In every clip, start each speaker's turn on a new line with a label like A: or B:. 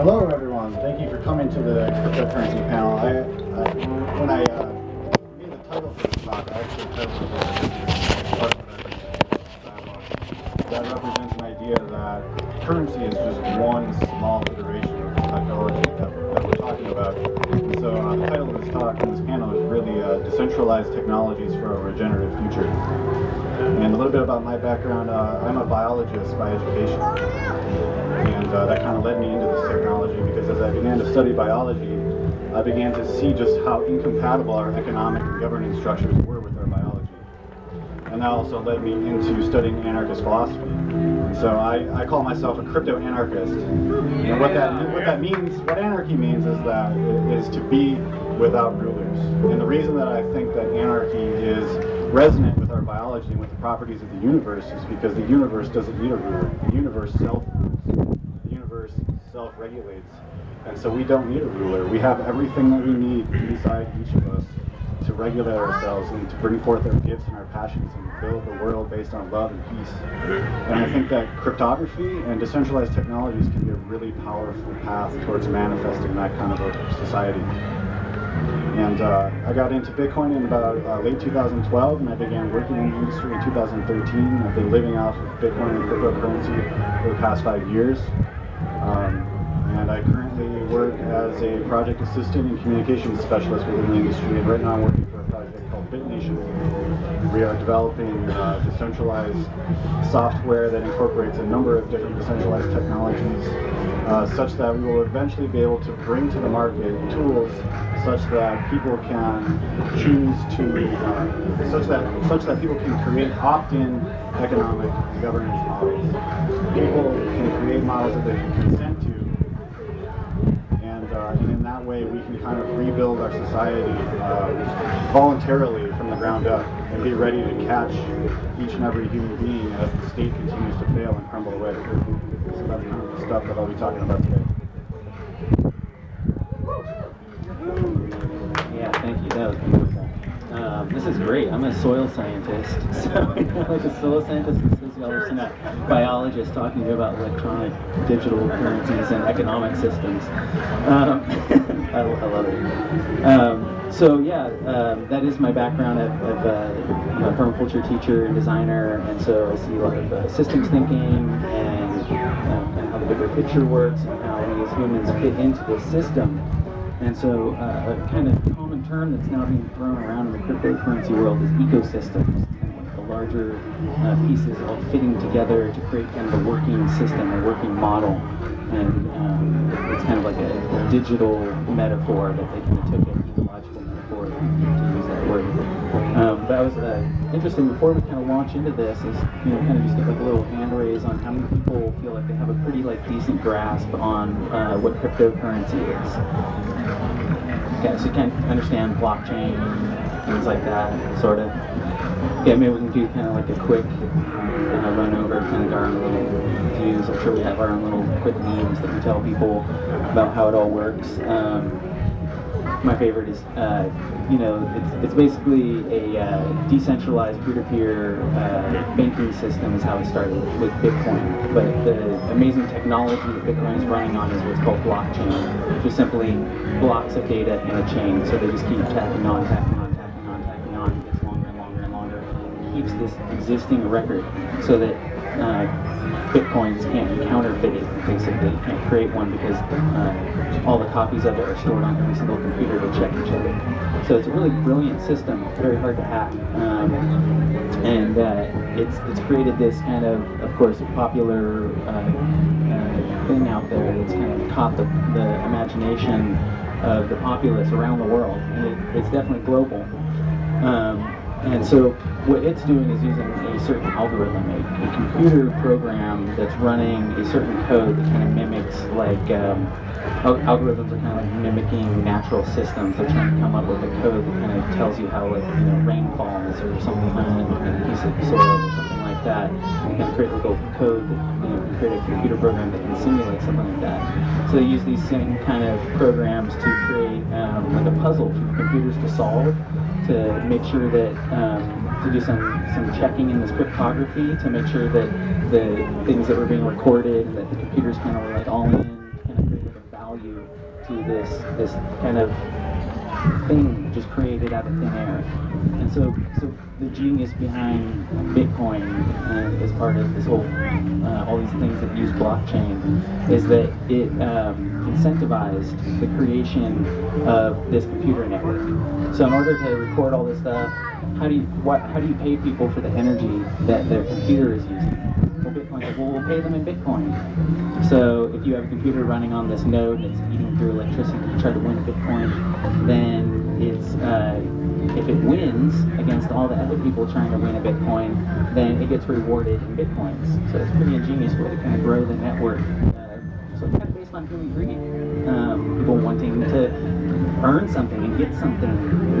A: Hello, everyone. Thank you for coming to the cryptocurrency panel. I, I when I uh, made the title for this talk, I actually titled it That represents an idea that currency is just one small iteration of technology that, that we're talking about. And so uh, the title of this talk and this panel is really uh, Decentralized Technologies for a Regenerative Future. And a little bit about my background, uh, I'm a biologist by education. And uh, that kind of led me into this technology because as I began to study biology, I began to see just how incompatible our economic and governance structures were with our biology. And that also led me into studying anarchist philosophy. So I, I call myself a crypto-anarchist. And what that, what that means, what anarchy means is that is to be without rulers. And the reason that I think that anarchy is resonant with our biology and with the properties of the universe is because the universe doesn't need a ruler. The universe self-rules. The self-regulates. And so we don't need a ruler. We have everything that we need inside each of us to regulate ourselves and to bring forth our gifts and our passions and build a world based on love and peace. And I think that cryptography and decentralized technologies can be a really powerful path towards manifesting that kind of a society. And uh, I got into Bitcoin in about uh, late 2012, and I began working in the industry in 2013. I've been living off of Bitcoin and cryptocurrency for the past five years. Um, and I currently work as a project assistant and communications specialist within the industry. And right now I'm working for a project called BitNation. We are developing uh, decentralized software that incorporates a number of different decentralized technologies uh, such that we will eventually be able to bring to the market tools such that people can choose to, uh, such that such that people can create opt-in economic governance models. People can create models that they can consent to and, uh, in that way we can kind of rebuild our society uh, voluntarily ground up and be ready to catch each and every human being as the state continues to fail and crumble away. So that's kind of the stuff that I'll be talking about today.
B: Yeah, thank you. That was beautiful. Um, this is great. I'm a soil scientist, so like a soil scientist and sociologist and a biologist talking to you about electronic digital currencies and economic systems. Um, I, I, love it. Um, so yeah, um, that is my background. Uh, I'm a permaculture teacher and designer, and so I see a lot of uh, systems thinking and, um, and how the bigger picture works and how we as humans fit into the system. And so uh, a kind of common term that's now being thrown around in the cryptocurrency world is ecosystems. The larger uh, pieces all fitting together to create kind of a working system, a working model. And um, it's kind of like a, a, digital metaphor that they kind of took to that word. Um, but I was uh, interested before we kind of launch into this is you know kind of just get like a little hand raise on how many people feel like they have a pretty like decent grasp on uh, what cryptocurrency is. Okay, so you can understand blockchain, things like that, sort of. Yeah, maybe we can do kind of like a quick uh, run over, kind of our own little views. I'm sure we have our own little quick memes that we tell people about how it all works. Um, my favorite is, uh, you know, it's, it's basically a uh, decentralized peer-to-peer uh, banking system is how it started with Bitcoin. But the amazing technology that Bitcoin is running on is what's called blockchain, which is simply blocks of data in a chain. So they just keep tacking on, tacking on, tacking on, tacking on. It gets longer and longer and longer. It keeps this existing record so that uh, bitcoins can't be counterfeited. Basically, you can't create one because uh, all the copies of it are stored on every single computer to check each other. So it's a really brilliant system, very hard to hack, um, and uh, it's it's created this kind of, of course, popular uh, uh, thing out there that's kind of caught the, the imagination of the populace around the world, and it, it's definitely global. Um, and so what it's doing is using a certain algorithm, a, a, computer program that's running a certain code that kind of mimics like um, algorithms are kind of like mimicking natural systems. They're trying to come up with a code that kind of tells you how like you know rain falls or something on a piece of soil or something like that. Kind of create like a code that you know can create a computer program that can simulate something like that. So they use these same kind of programs to create um, like a puzzle for computers to solve to make sure that um, to do some some checking in this cryptography to make sure that the things that were being recorded that the computers kind of were like all in kind of created a value to this this kind of thing just created out of thin air. And so, so the genius behind Bitcoin and as part of this whole uh, all these things that use blockchain is that it um, incentivized the creation of this computer network. So in order to record all this stuff, how do you what how do you pay people for the energy that their computer is using? Well, Bitcoin's like, well, we'll pay them in Bitcoin. So if you have a computer running on this node that's eating through electricity to try to win a Bitcoin, then it's uh, if it wins against all the other people trying to win a Bitcoin, then it gets rewarded in Bitcoins. So it's pretty ingenious way to kind of grow the network. Uh, so kind of based on human greed. Um, people wanting to earn something and get something,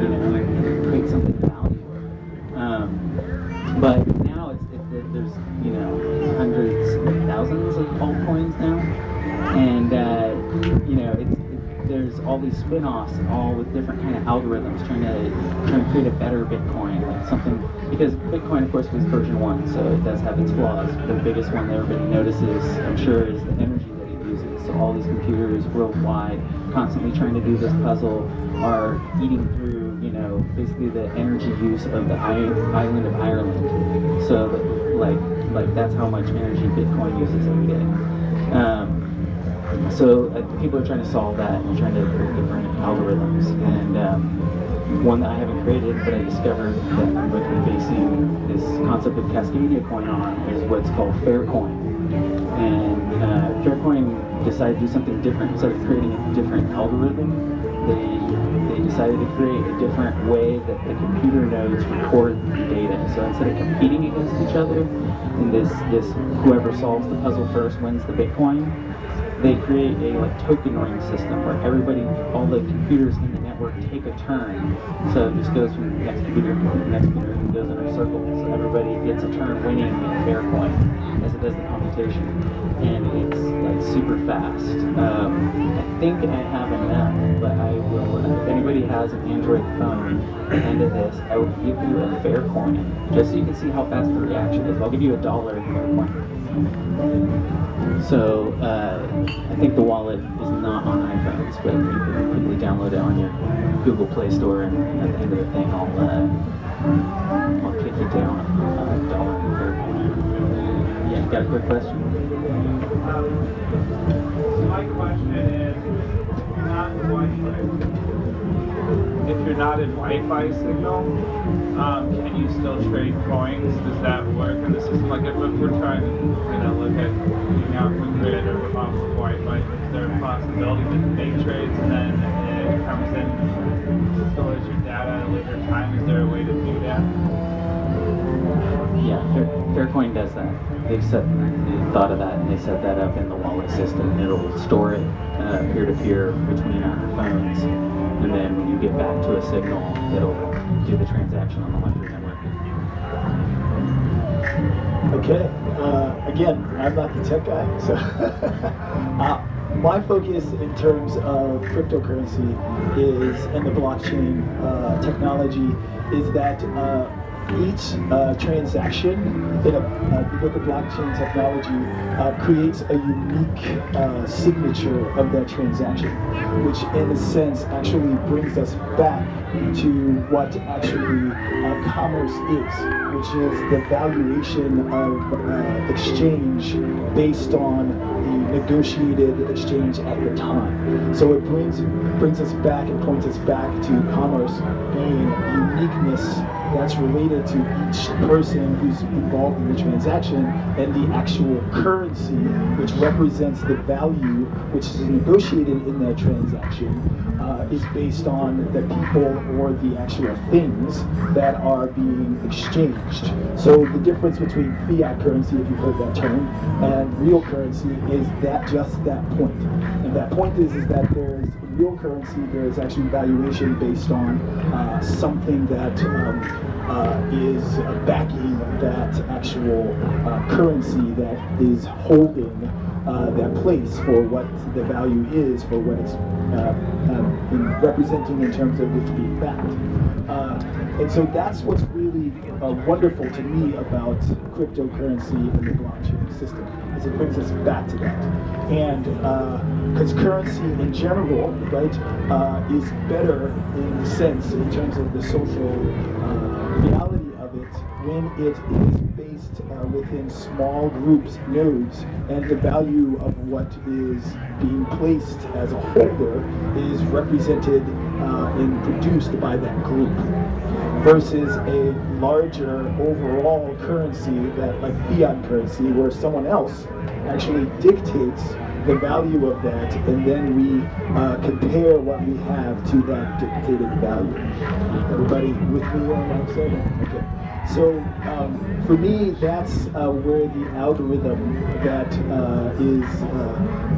B: you know, and create something value. Um, but these spin-offs, all with different kind of algorithms, trying to trying to create a better Bitcoin, like something because Bitcoin, of course, was version one, so it does have its flaws. The biggest one that everybody notices, I'm sure, is the energy that it uses. So all these computers worldwide, constantly trying to do this puzzle, are eating through, you know, basically the energy use of the island of Ireland. So, like, like that's how much energy Bitcoin uses every day. Um, so uh, people are trying to solve that and trying to create different algorithms. And um, one that I haven't created, but I discovered that I'm really basing this concept of Cascadia coin on is what's called Faircoin. And uh, Faircoin decided to do something different. Instead of creating a different algorithm, they, they decided to create a different way that the computer nodes record the data. So instead of competing against each other, and this, this whoever solves the puzzle first wins the Bitcoin, they create a like token ring system where everybody, all the computers in the network take a turn. So it just goes from the next computer to the next computer and goes in a circle. So everybody gets a turn winning in Faircoin as does the computation. And it's like super fast. Um, I think I have enough, but I will, if anybody has an Android phone at the end of this, I will give you a fair coin, just so you can see how fast the reaction is. I'll give you a dollar in Faircoin. So uh, I think the wallet is not on iPhones, but you can quickly download it on your Google Play Store, and at the end of the thing, I'll uh, I'll kick it down a dollar you got a quick question?
C: So my question is, not if you're not in Wi-Fi signal, um, can you still trade coins? Does that work in the system? Like if, if we're trying to, you know, look at being off the grid or off of Wi-Fi, is there a possibility to make trades and then it comes in, stores your data at a later time? Is there a way to do that?
B: Yeah, Fair, Faircoin does that. They've set, they thought of that and they set that up in the wallet system. It'll store it uh, peer-to-peer between our phones and then when you get back to a signal, it'll do the transaction on the Ledger network.
D: Okay. Uh, again, I'm not the tech guy, so uh, my focus in terms of cryptocurrency is and the blockchain uh, technology is that uh, each uh, transaction in a uh, with the blockchain technology uh, creates a unique uh, signature of that transaction, which in a sense actually brings us back to what actually uh, commerce is, which is the valuation of uh, exchange based on negotiated exchange at the time. So it brings brings us back and points us back to commerce being uniqueness that's related to each person who's involved in the transaction and the actual currency which represents the value which is negotiated in that transaction uh, is based on the people or the actual things that are being exchanged. So the difference between fiat currency, if you've heard that term, and real currency is that just that point. And that point is, is that there's real currency, there is actually valuation based on uh, something that um, uh, is backing that actual uh, currency that is holding uh, that place for what the value is, for what it's in representing in terms of it's being backed. Uh, and so that's what's really wonderful to me about cryptocurrency and the blockchain system is it brings us back to that. And because uh, currency in general, right, uh, is better in the sense, in terms of the social uh, reality it, when it is based uh, within small groups, nodes, and the value of what is being placed as a holder is represented uh, and produced by that group versus a larger overall currency that like fiat currency where someone else actually dictates the value of that and then we uh, compare what we have to that dictated value. Everybody with me on what I'm saying? Okay. So um, for me, that's uh, where the algorithm that uh, is uh,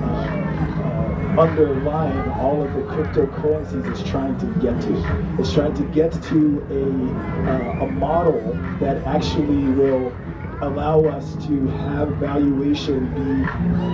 D: uh, underlying all of the cryptocurrencies is trying to get to. It's trying to get to a, uh, a model that actually will allow us to have valuation be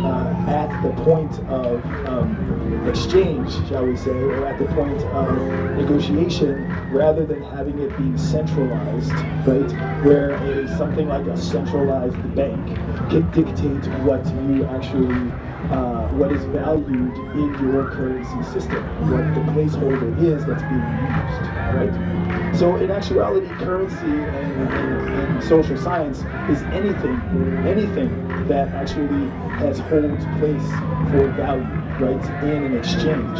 D: uh, at the point of um, exchange, shall we say, or at the point of negotiation, rather than having it being centralized, right? Where a, something like a centralized bank can dictate what you actually uh, what is valued in your currency system, what the placeholder is that's being used, right? So in actuality, currency and, and, and social science is anything, anything that actually has holds place for value, right, in an exchange.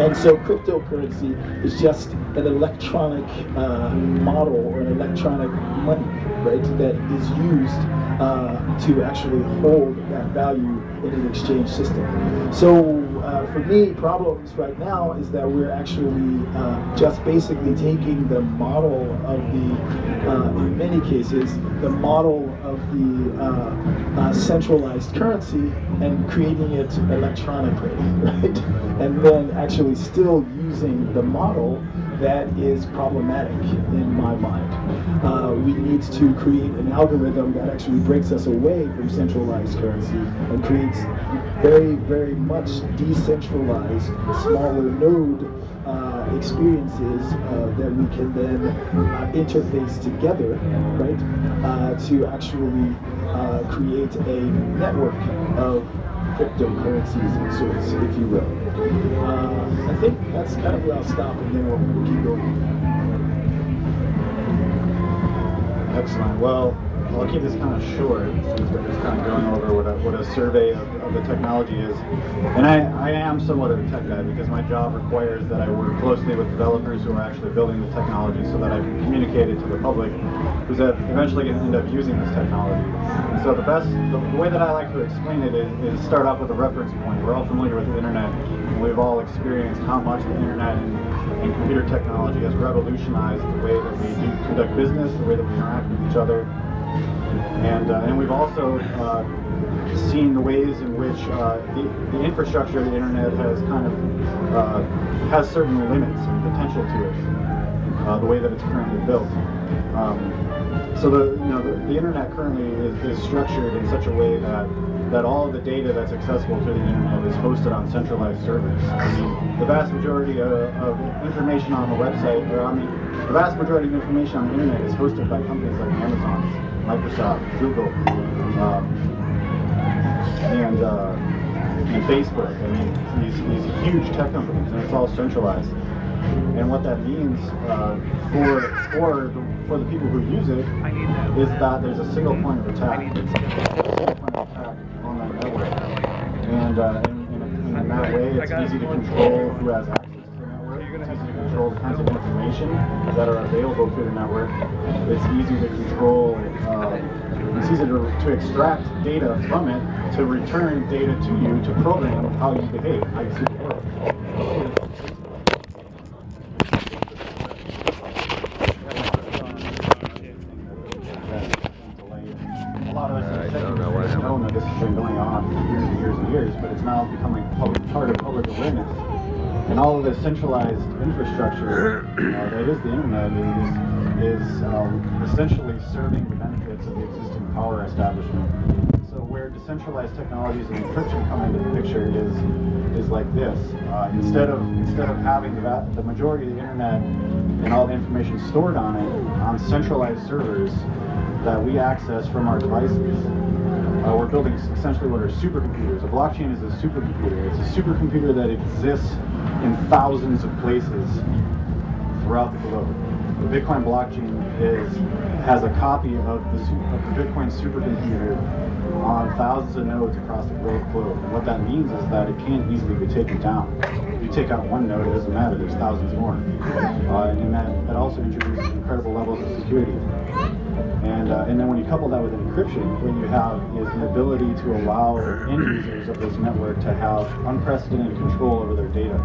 D: And so cryptocurrency is just an electronic uh, model or an electronic money, right, that is used uh, to actually hold that value in an exchange system. So uh, for me, problems right now is that we're actually uh, just basically taking the model of the, uh, in many cases, the model of the uh, uh, centralized currency and creating it electronically, right? And then actually still using the model that is problematic in my mind. Uh, we need to create an algorithm that actually breaks us away from centralized currency and creates very, very much decentralized, smaller node uh, experiences uh, that we can then uh, interface together, right, uh, to actually uh, create a network of cryptocurrencies sorts, if you will. Uh, I think that's kind of where I'll stop and then we'll, we'll keep going.
A: Excellent. Well, I'll keep this kind of short since we're just kind of going over what a, what a survey of, of the technology is. And I, I am somewhat of a tech guy because my job requires that I work closely with developers who are actually building the technology so that I can communicate it to the public who's eventually going to end up using this technology. And so the best, the, the way that I like to explain it is, is start off with a reference point. We're all familiar with the internet and we've all experienced how much the internet and, and computer technology has revolutionized the way that we do conduct business, the way that we interact with each other, and, uh, and we've also uh, seen the ways in which uh, the, the, infrastructure of the internet has kind of uh, has certain limits and potential to it, uh, the way that it's currently built. Um, so the you know the, the internet currently is, is, structured in such a way that that all of the data that's accessible through the internet is hosted on centralized servers. I mean, the vast majority of, of information on the website, or mean, the vast majority of information on the internet is hosted by companies like Amazon. Microsoft, Google, um, and uh, and Facebook. I mean, these, these huge tech companies, and it's all centralized. And what that means uh, for for the, for the people who use it is that there's a single point of attack. A single point of attack on that network, and, uh, and, and in that way, it's easy to control who has access control the kinds of information that are available through the network. It's easy to control, uh, it's easy to, to extract data from it, to return data to you, to program how you behave, how you see the world. know that this has been going on for years and years and years, but it's now becoming public, part of public awareness and all of the centralized infrastructure uh, that is the internet is, is um, essentially serving the benefits of the existing power establishment. So where decentralized technologies and encryption come into the picture is is like this. Uh, instead of instead of having the, the majority of the internet and all the information stored on it on centralized servers that we access from our devices, Uh, we're building essentially what are supercomputers. A blockchain is a supercomputer. It's a supercomputer that exists in thousands of places throughout the globe. The Bitcoin blockchain is has a copy of the, of the Bitcoin supercomputer on thousands of nodes across the globe. And what that means is that it can't easily be taken down. If you take out one node, it doesn't matter. There's thousands more. Uh, and that, that also introduces incredible levels of security. And, uh, and then when you couple that with encryption, what you have is the ability to allow end users of this network to have unprecedented control over their data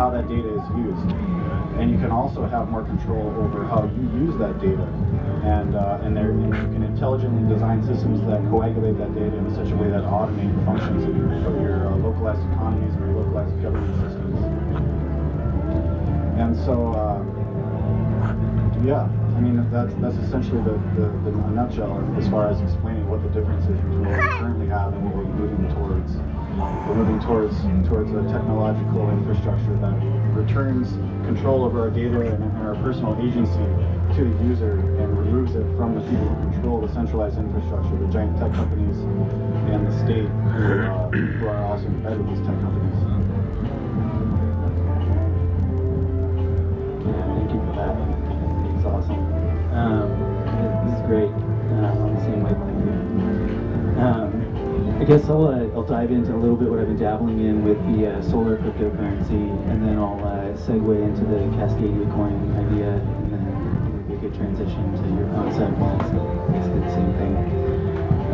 A: how that data is used. And you can also have more control over how you use that data. And, uh, and, there, and you can intelligently design systems that coagulate that data in such a way that automate functions of your, of your uh, localized economies or your localized government systems. And so, uh, yeah, I mean, that's that's essentially the, the, the nutshell as far as explaining what the difference is between what we currently have and what we're moving towards. We're moving towards towards a technological infrastructure that returns control over our data and, and our personal agency to the user and removes it from the people who control the centralized infrastructure, the giant tech companies and the state who, uh, who are also embedded with these tech companies.
B: Yeah, thank you for that. It's awesome. Um, this is great. Uh, on the same wavelength. Um, I guess I'll, uh, I'll dive into a little bit what I've been dabbling in with the uh, solar cryptocurrency, and then I'll uh, segue into the Cascadia coin idea, and then a good transition to your concept. It's basically the same thing.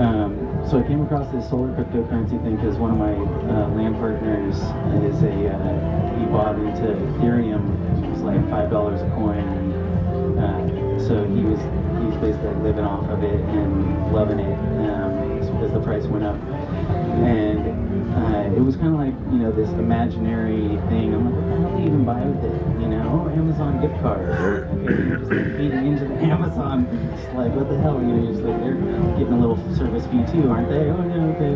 B: Um, so I came across this solar cryptocurrency thing because one of my uh, land partners is a uh, he bought into Ethereum. It was like five dollars a coin, and uh, so he was he was basically living off of it and loving it um, as the price went up. And uh, it was kind of like you know this imaginary thing. I'm like, what do you even buy with it? You know, Amazon gift card. Okay, you're just like feeding into the Amazon. Just like what the hell? You know, just like they're getting a little service fee too, aren't they? Oh yeah, okay.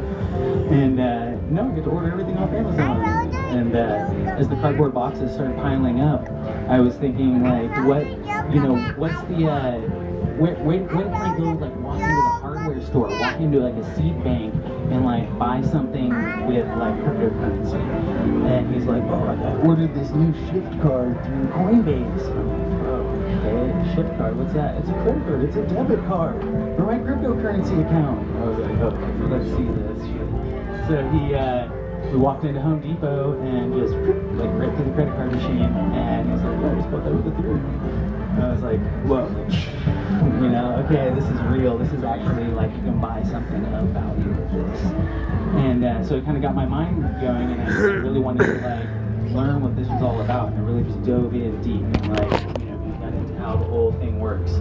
B: And uh, no, get to order everything off Amazon. And uh, as the cardboard boxes started piling up, I was thinking like, what, you know, what's the, uh, where, where, when can I go like store, walk into like a seed bank and like buy something with like cryptocurrency? And he's like, oh, I ordered this new shift card through Coinbase. Oh, okay, shift card, what's that? It's a credit card, it's a debit card for my cryptocurrency account. I was like, okay, let's see this. So he, uh, we walked into Home Depot and just like right to the credit card machine, and he's like, "Yeah, I just that with Ethereum." I was like, "Whoa, you know, okay, this is real. This is actually like you can buy something of value with this." And uh, so it kind of got my mind going, and I really wanted to like learn what this was all about, and I really just dove in deep and like you know got into how the whole thing works,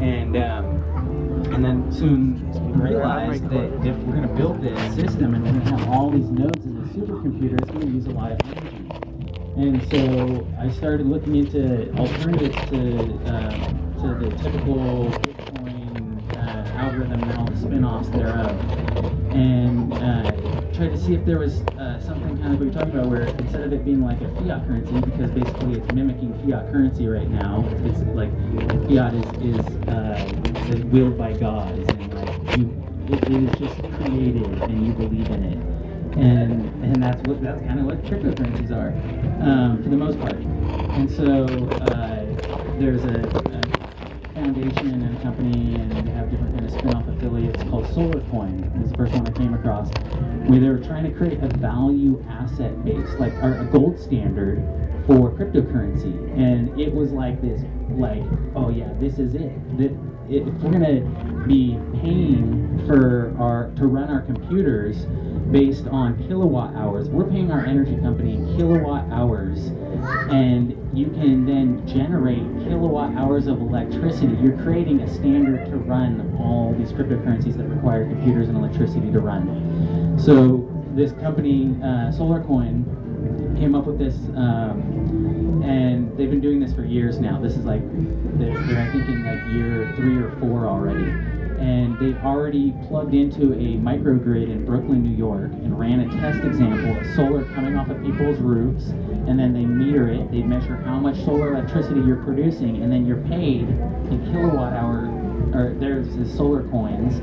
B: and. Um, and then soon realized that if we're going to build this system and we're going to have all these nodes in the supercomputer, it's going to use a lot of energy. And so I started looking into alternatives to uh, to the typical Bitcoin uh, algorithm and all the spin-offs thereof, and uh, tried to see if there was uh, something kind of we you're talking about, where instead of it being like a fiat currency, because basically it's mimicking fiat currency right now, it's, like fiat is is, uh, willed by God, in like you, it, it is just created and you believe in it and and that's what that's kind of what cryptocurrencies are um, for the most part. And so uh, there's a, a, foundation and a company, and they have different kind of spin-off affiliates called SolarCoin. This is the first one I came across, where they were trying to create a value asset base, like or a gold standard for cryptocurrency, and it was like this, like oh yeah, this is it. If we're gonna be paying for our to run our computers based on kilowatt hours. We're paying our energy company kilowatt hours, and you can then generate kilowatt hours of electricity. You're creating a standard to run all these cryptocurrencies that require computers and electricity to run. So this company, uh, SolarCoin, came up with this, um, and they've been doing this for years now. This is like they're, they're I think in like year three or four already and they've already plugged into a microgrid in Brooklyn, New York, and ran a test example of solar coming off of people's roofs, and then they meter it, they measure how much solar electricity you're producing, and then you're paid in kilowatt hour or there's the solar coins,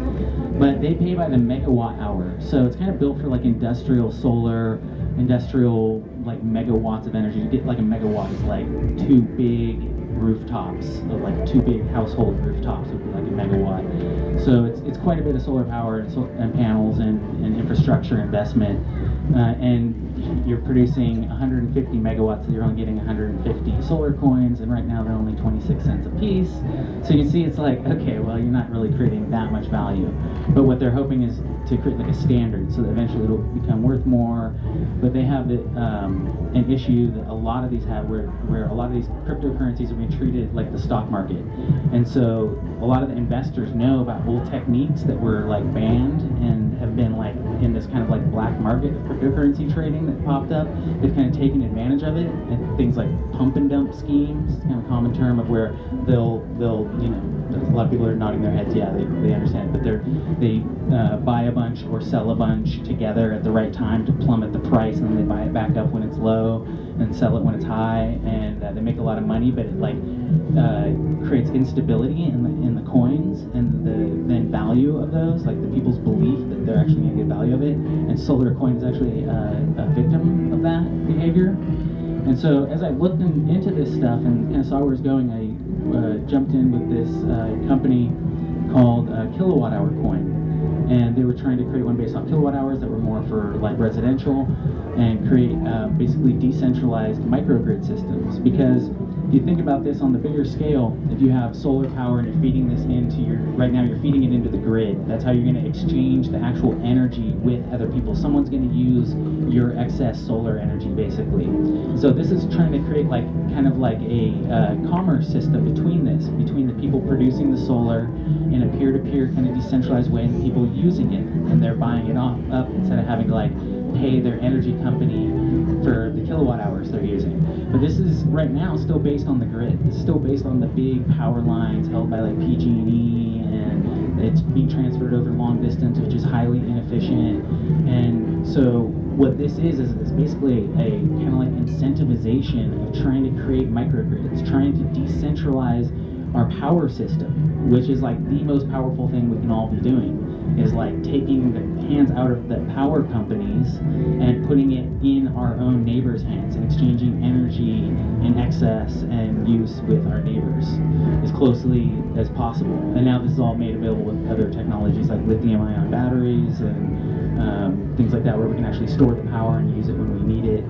B: but they pay by the megawatt hour. So it's kind of built for like industrial solar, industrial like megawatts of energy. You get like a megawatt is like two big rooftops, like two big household rooftops would be like a megawatt. So it's, it's quite a bit of solar power and, so, and panels and, and infrastructure investment. Uh, and you're producing 150 megawatts, so you're only getting 150 solar coins, and right now they're only 26 cents a piece. So you see it's like, okay, well, you're not really creating that much value. But what they're hoping is to create like a standard so that eventually it'll become worth more. But they have the, um, an issue that a lot of these have where, where a lot of these cryptocurrencies are being treated like the stock market. And so a lot of the investors know about old techniques that were like banned and have been like in this kind of like black market of cryptocurrency trading that popped up. They've kind of taken advantage of it and things like pump and dump schemes, kind of common term of where they'll they'll you know a lot of people are nodding their heads. Yeah, they, they understand, but they're they uh, buy a bunch or sell a bunch together at the right time to plummet the price, and then they buy it back up when it's low and sell it when it's high, and uh, they make a lot of money, but it like uh, creates instability in the in the coins and the then value of those, like the people's belief that they're actually going to get value of it. And Solar Coin is actually uh, a victim of that behavior. And so as I looked in, into this stuff and kind of saw where it was going, I uh, jumped in with this uh, company called uh, Kilowatt Hour Coin. And they were trying to create one based on kilowatt hours that were more for like residential and create uh, basically decentralized microgrid systems because you think about this on the bigger scale, if you have solar power and you're feeding this into your, right now you're feeding it into the grid, that's how you're going to exchange the actual energy with other people. Someone's going to use your excess solar energy basically. So this is trying to create like, kind of like a uh, commerce system between this, between the people producing the solar in a peer-to-peer -peer kind of decentralized way and people using it and they're buying it off, up instead of having to like pay their energy company for the kilowatt hours they're using. But this is right now still based on the grid. It's still based on the big power lines held by like PG&E and it's being transferred over long distance, which is highly inefficient. And so what this is is it's basically a kind of like incentivization of trying to create microgrids, trying to decentralize our power system, which is like the most powerful thing we can all be doing is like taking the hands out of the power companies and putting it in our own neighbors' hands and exchanging energy in excess and use with our neighbors as closely as possible. And now this is all made available with other technologies like lithium ion batteries and um, things like that where we can actually store the power and use it when we need it.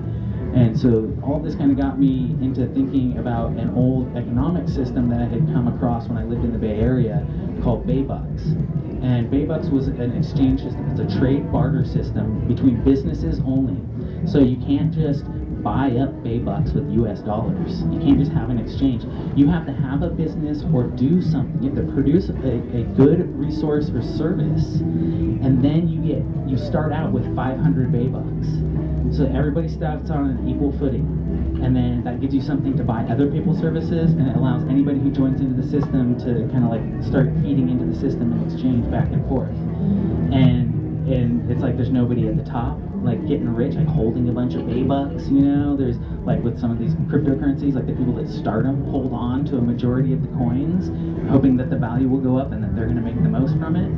B: And so all this kind of got me into thinking about an old economic system that I had come across when I lived in the Bay Area called Baybucks. And Baybucks was an exchange system. It's a trade barter system between businesses only. So you can't just buy up Baybucks with US dollars. You can't just have an exchange. You have to have a business or do something. You have to produce a, a good resource or service. And then you get you start out with 500 Baybucks. So everybody starts on an equal footing and then that gives you something to buy other people's services, and it allows anybody who joins into the system to kind of like start feeding into the system and exchange back and forth. And and it's like there's nobody at the top like getting rich, like holding a bunch of A bucks. You know, there's like with some of these cryptocurrencies, like the people that start them hold on to a majority of the coins, hoping that the value will go up and that they're going to make the most from it.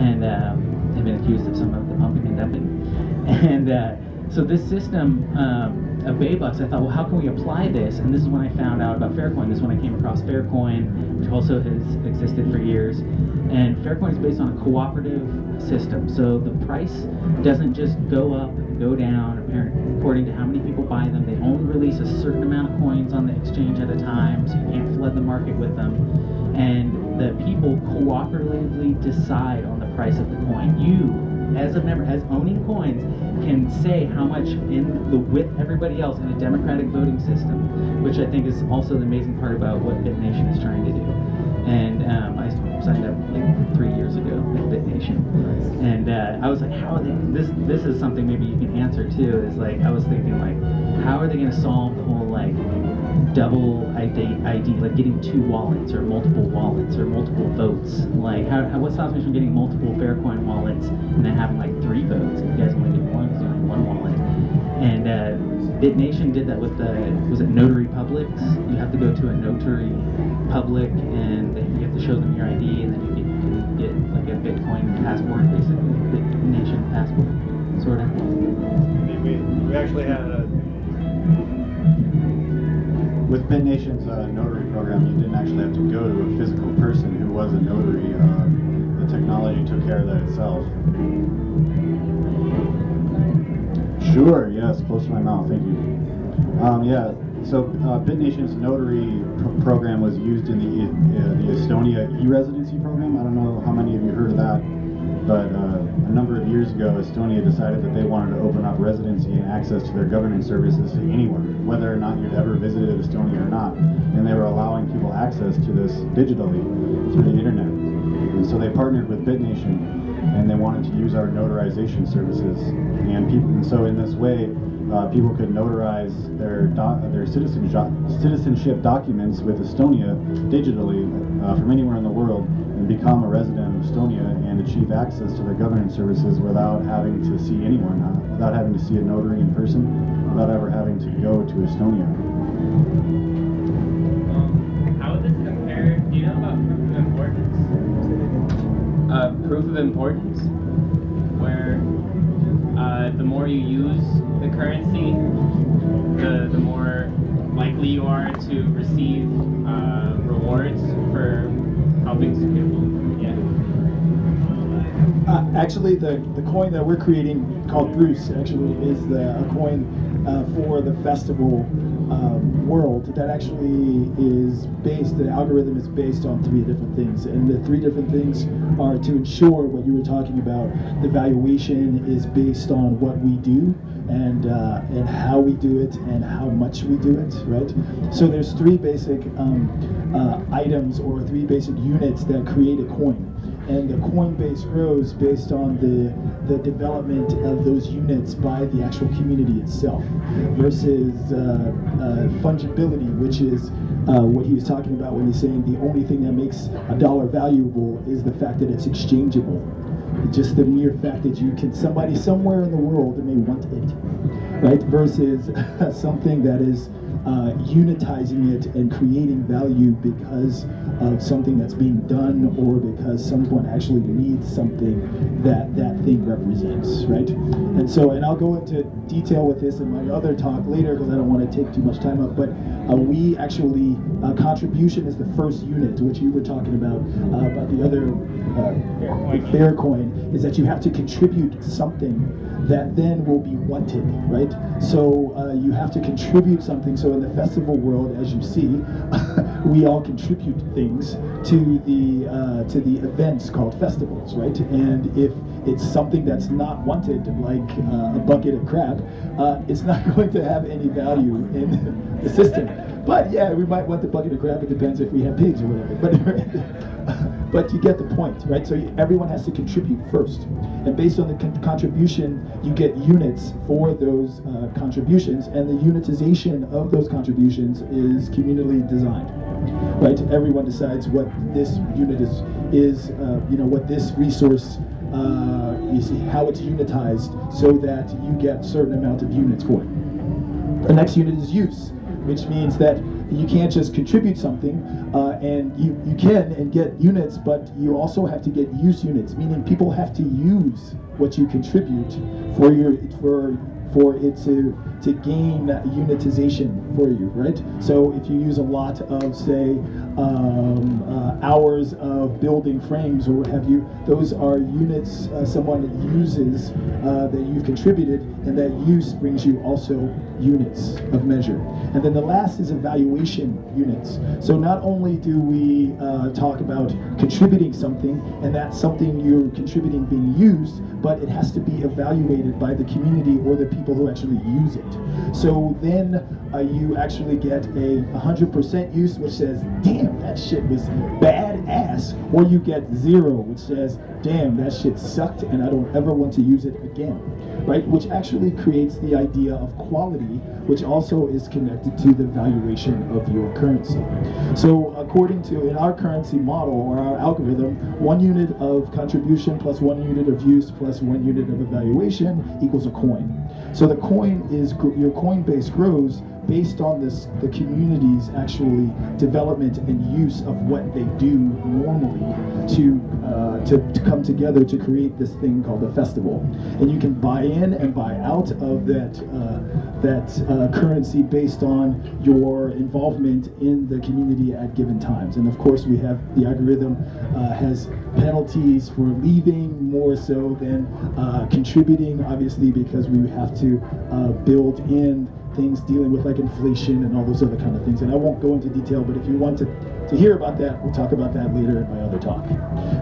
B: And um, they've been accused of some of the pumping and dumping. And uh, so this system. Um, of Baybucks, I thought, well, how can we apply this? And this is when I found out about Faircoin. This is when I came across Faircoin, which also has existed for years. And Faircoin is based on a cooperative system. So the price doesn't just go up, and go down, according to how many people buy them. They only release a certain amount of coins on the exchange at a time, so you can't flood the market with them. And the people cooperatively decide on the price of the coin. You as a member, as owning coins, can say how much in the with everybody else in a democratic voting system, which I think is also the amazing part about what BitNation is trying to do. And um, I signed up like three years ago with BitNation, and uh, I was like, how are they? This this is something maybe you can answer too. Is like I was thinking like, how are they going to solve the whole double ID, ID, like getting two wallets or multiple wallets or multiple votes? Like, how, how what stops me from getting multiple Faircoin wallets and then having like three votes? If you guys want to get one, because one wallet. And uh, BitNation did that with the, was it Notary Publics? You have to go to a notary public and you have to show them your ID and then you can get like a Bitcoin passport, basically, BitNation passport, sort of.
A: We, we actually had a, with BitNation's uh, notary program, you didn't actually have to go to a physical person who was a notary. Uh, the technology took care of that itself. Sure, yes, close to my mouth, thank you. Um, yeah, so uh, BitNation's notary pr program was used in the uh, the Estonia e-residency program. I don't know how many of you heard of that, but uh, a number of years ago, Estonia decided that they wanted to open up residency and access to their governance services to anyone, whether or not you'd ever visited Estonia or not. And they were allowing people access to this digitally through the internet. And so they partnered with BitNation and they wanted to use our notarization services. And people, and so in this way, uh, people could notarize their doc, their citizenship citizenship documents with Estonia digitally uh, from anywhere in the world and become a resident of Estonia and achieve access to their governance services without having to see anyone, uh, without having to see a notary in person, without ever having to go to Estonia.
E: Um, how would this compare? Do you know about proof of importance? Uh, proof of importance, where uh, the more you use the currency, the, the more likely you are to receive uh, rewards for helping people. Yeah.
D: Uh, actually, the, the coin that we're creating, called Bruce, actually is the, a coin uh, for the festival um, world that actually is based, the algorithm is based on three different things. And the three different things are to ensure what you were talking about, the valuation is based on what we do and uh, and how we do it and how much we do it, right? So there's three basic um, uh, items or three basic units that create a coin and the coin base grows based on the the development of those units by the actual community itself versus uh, uh, fungibility, which is uh, what he was talking about when he's saying the only thing that makes a dollar valuable is the fact that it's exchangeable. Just the mere fact that you can somebody somewhere in the world may want it, right? Versus something that is uh, unitizing it and creating value because of something that's being done or because someone actually needs something that that thing represents, right? And so, and I'll go into detail with this in my other talk later because I don't want to take too much time up, but uh, we actually, uh, contribution is the first unit, which you were talking about, uh, about the other uh, fair coin, is that you have to contribute something that then will be wanted, right? So uh, you have to contribute something. So in the festival world, as you see, we all contribute things to the uh, to the events called festivals, right? And if it's something that's not wanted, like uh, a bucket of crap, uh, it's not going to have any value in the system. But yeah, we might want the bucket of crap. It depends if we have pigs or whatever. But but you get the point, right? So everyone has to contribute first, and based on the con contribution, you get units for those uh, contributions, and the unitization of those contributions is communally designed, right? Everyone decides what this unit is is, uh, you know, what this resource uh, you see how it's unitized so that you get certain amount of units for it. The next unit is use which means that you can't just contribute something uh, and you, you can and get units, but you also have to get use units, meaning people have to use what you contribute for your for for it to to gain unitization for you, right? So if you use a lot of, say, um, uh, hours of building frames or what have you, those are units uh, someone uses uh, that you've contributed, and that use brings you also units of measure. And then the last is evaluation units. So not only do we uh, talk about contributing something, and that something you're contributing being used, but it has to be evaluated by the community or the people who actually use it. So then uh, you actually get a 100% use, which says, damn, that shit was badass. Or you get zero, which says, damn, that shit sucked and I don't ever want to use it again. Right? Which actually creates the idea of quality, which also is connected to the valuation of your currency. So according to, in our currency model or our algorithm, one unit of contribution plus one unit of use plus one unit of evaluation equals a coin. So the coin is your coin base grows based on this the community's actually development and use of what they do normally to, uh, to, to come together to create this thing called a festival. And you can buy in and buy out of that uh, that uh, currency based on your involvement in the community at given times. And of course we have the algorithm uh, has penalties for leaving more so than uh, contributing obviously because we have to uh, build in things dealing with like inflation and all those other kind of things. And I won't go into detail, but if you want to, to hear about that, we'll talk about that later in my other talk.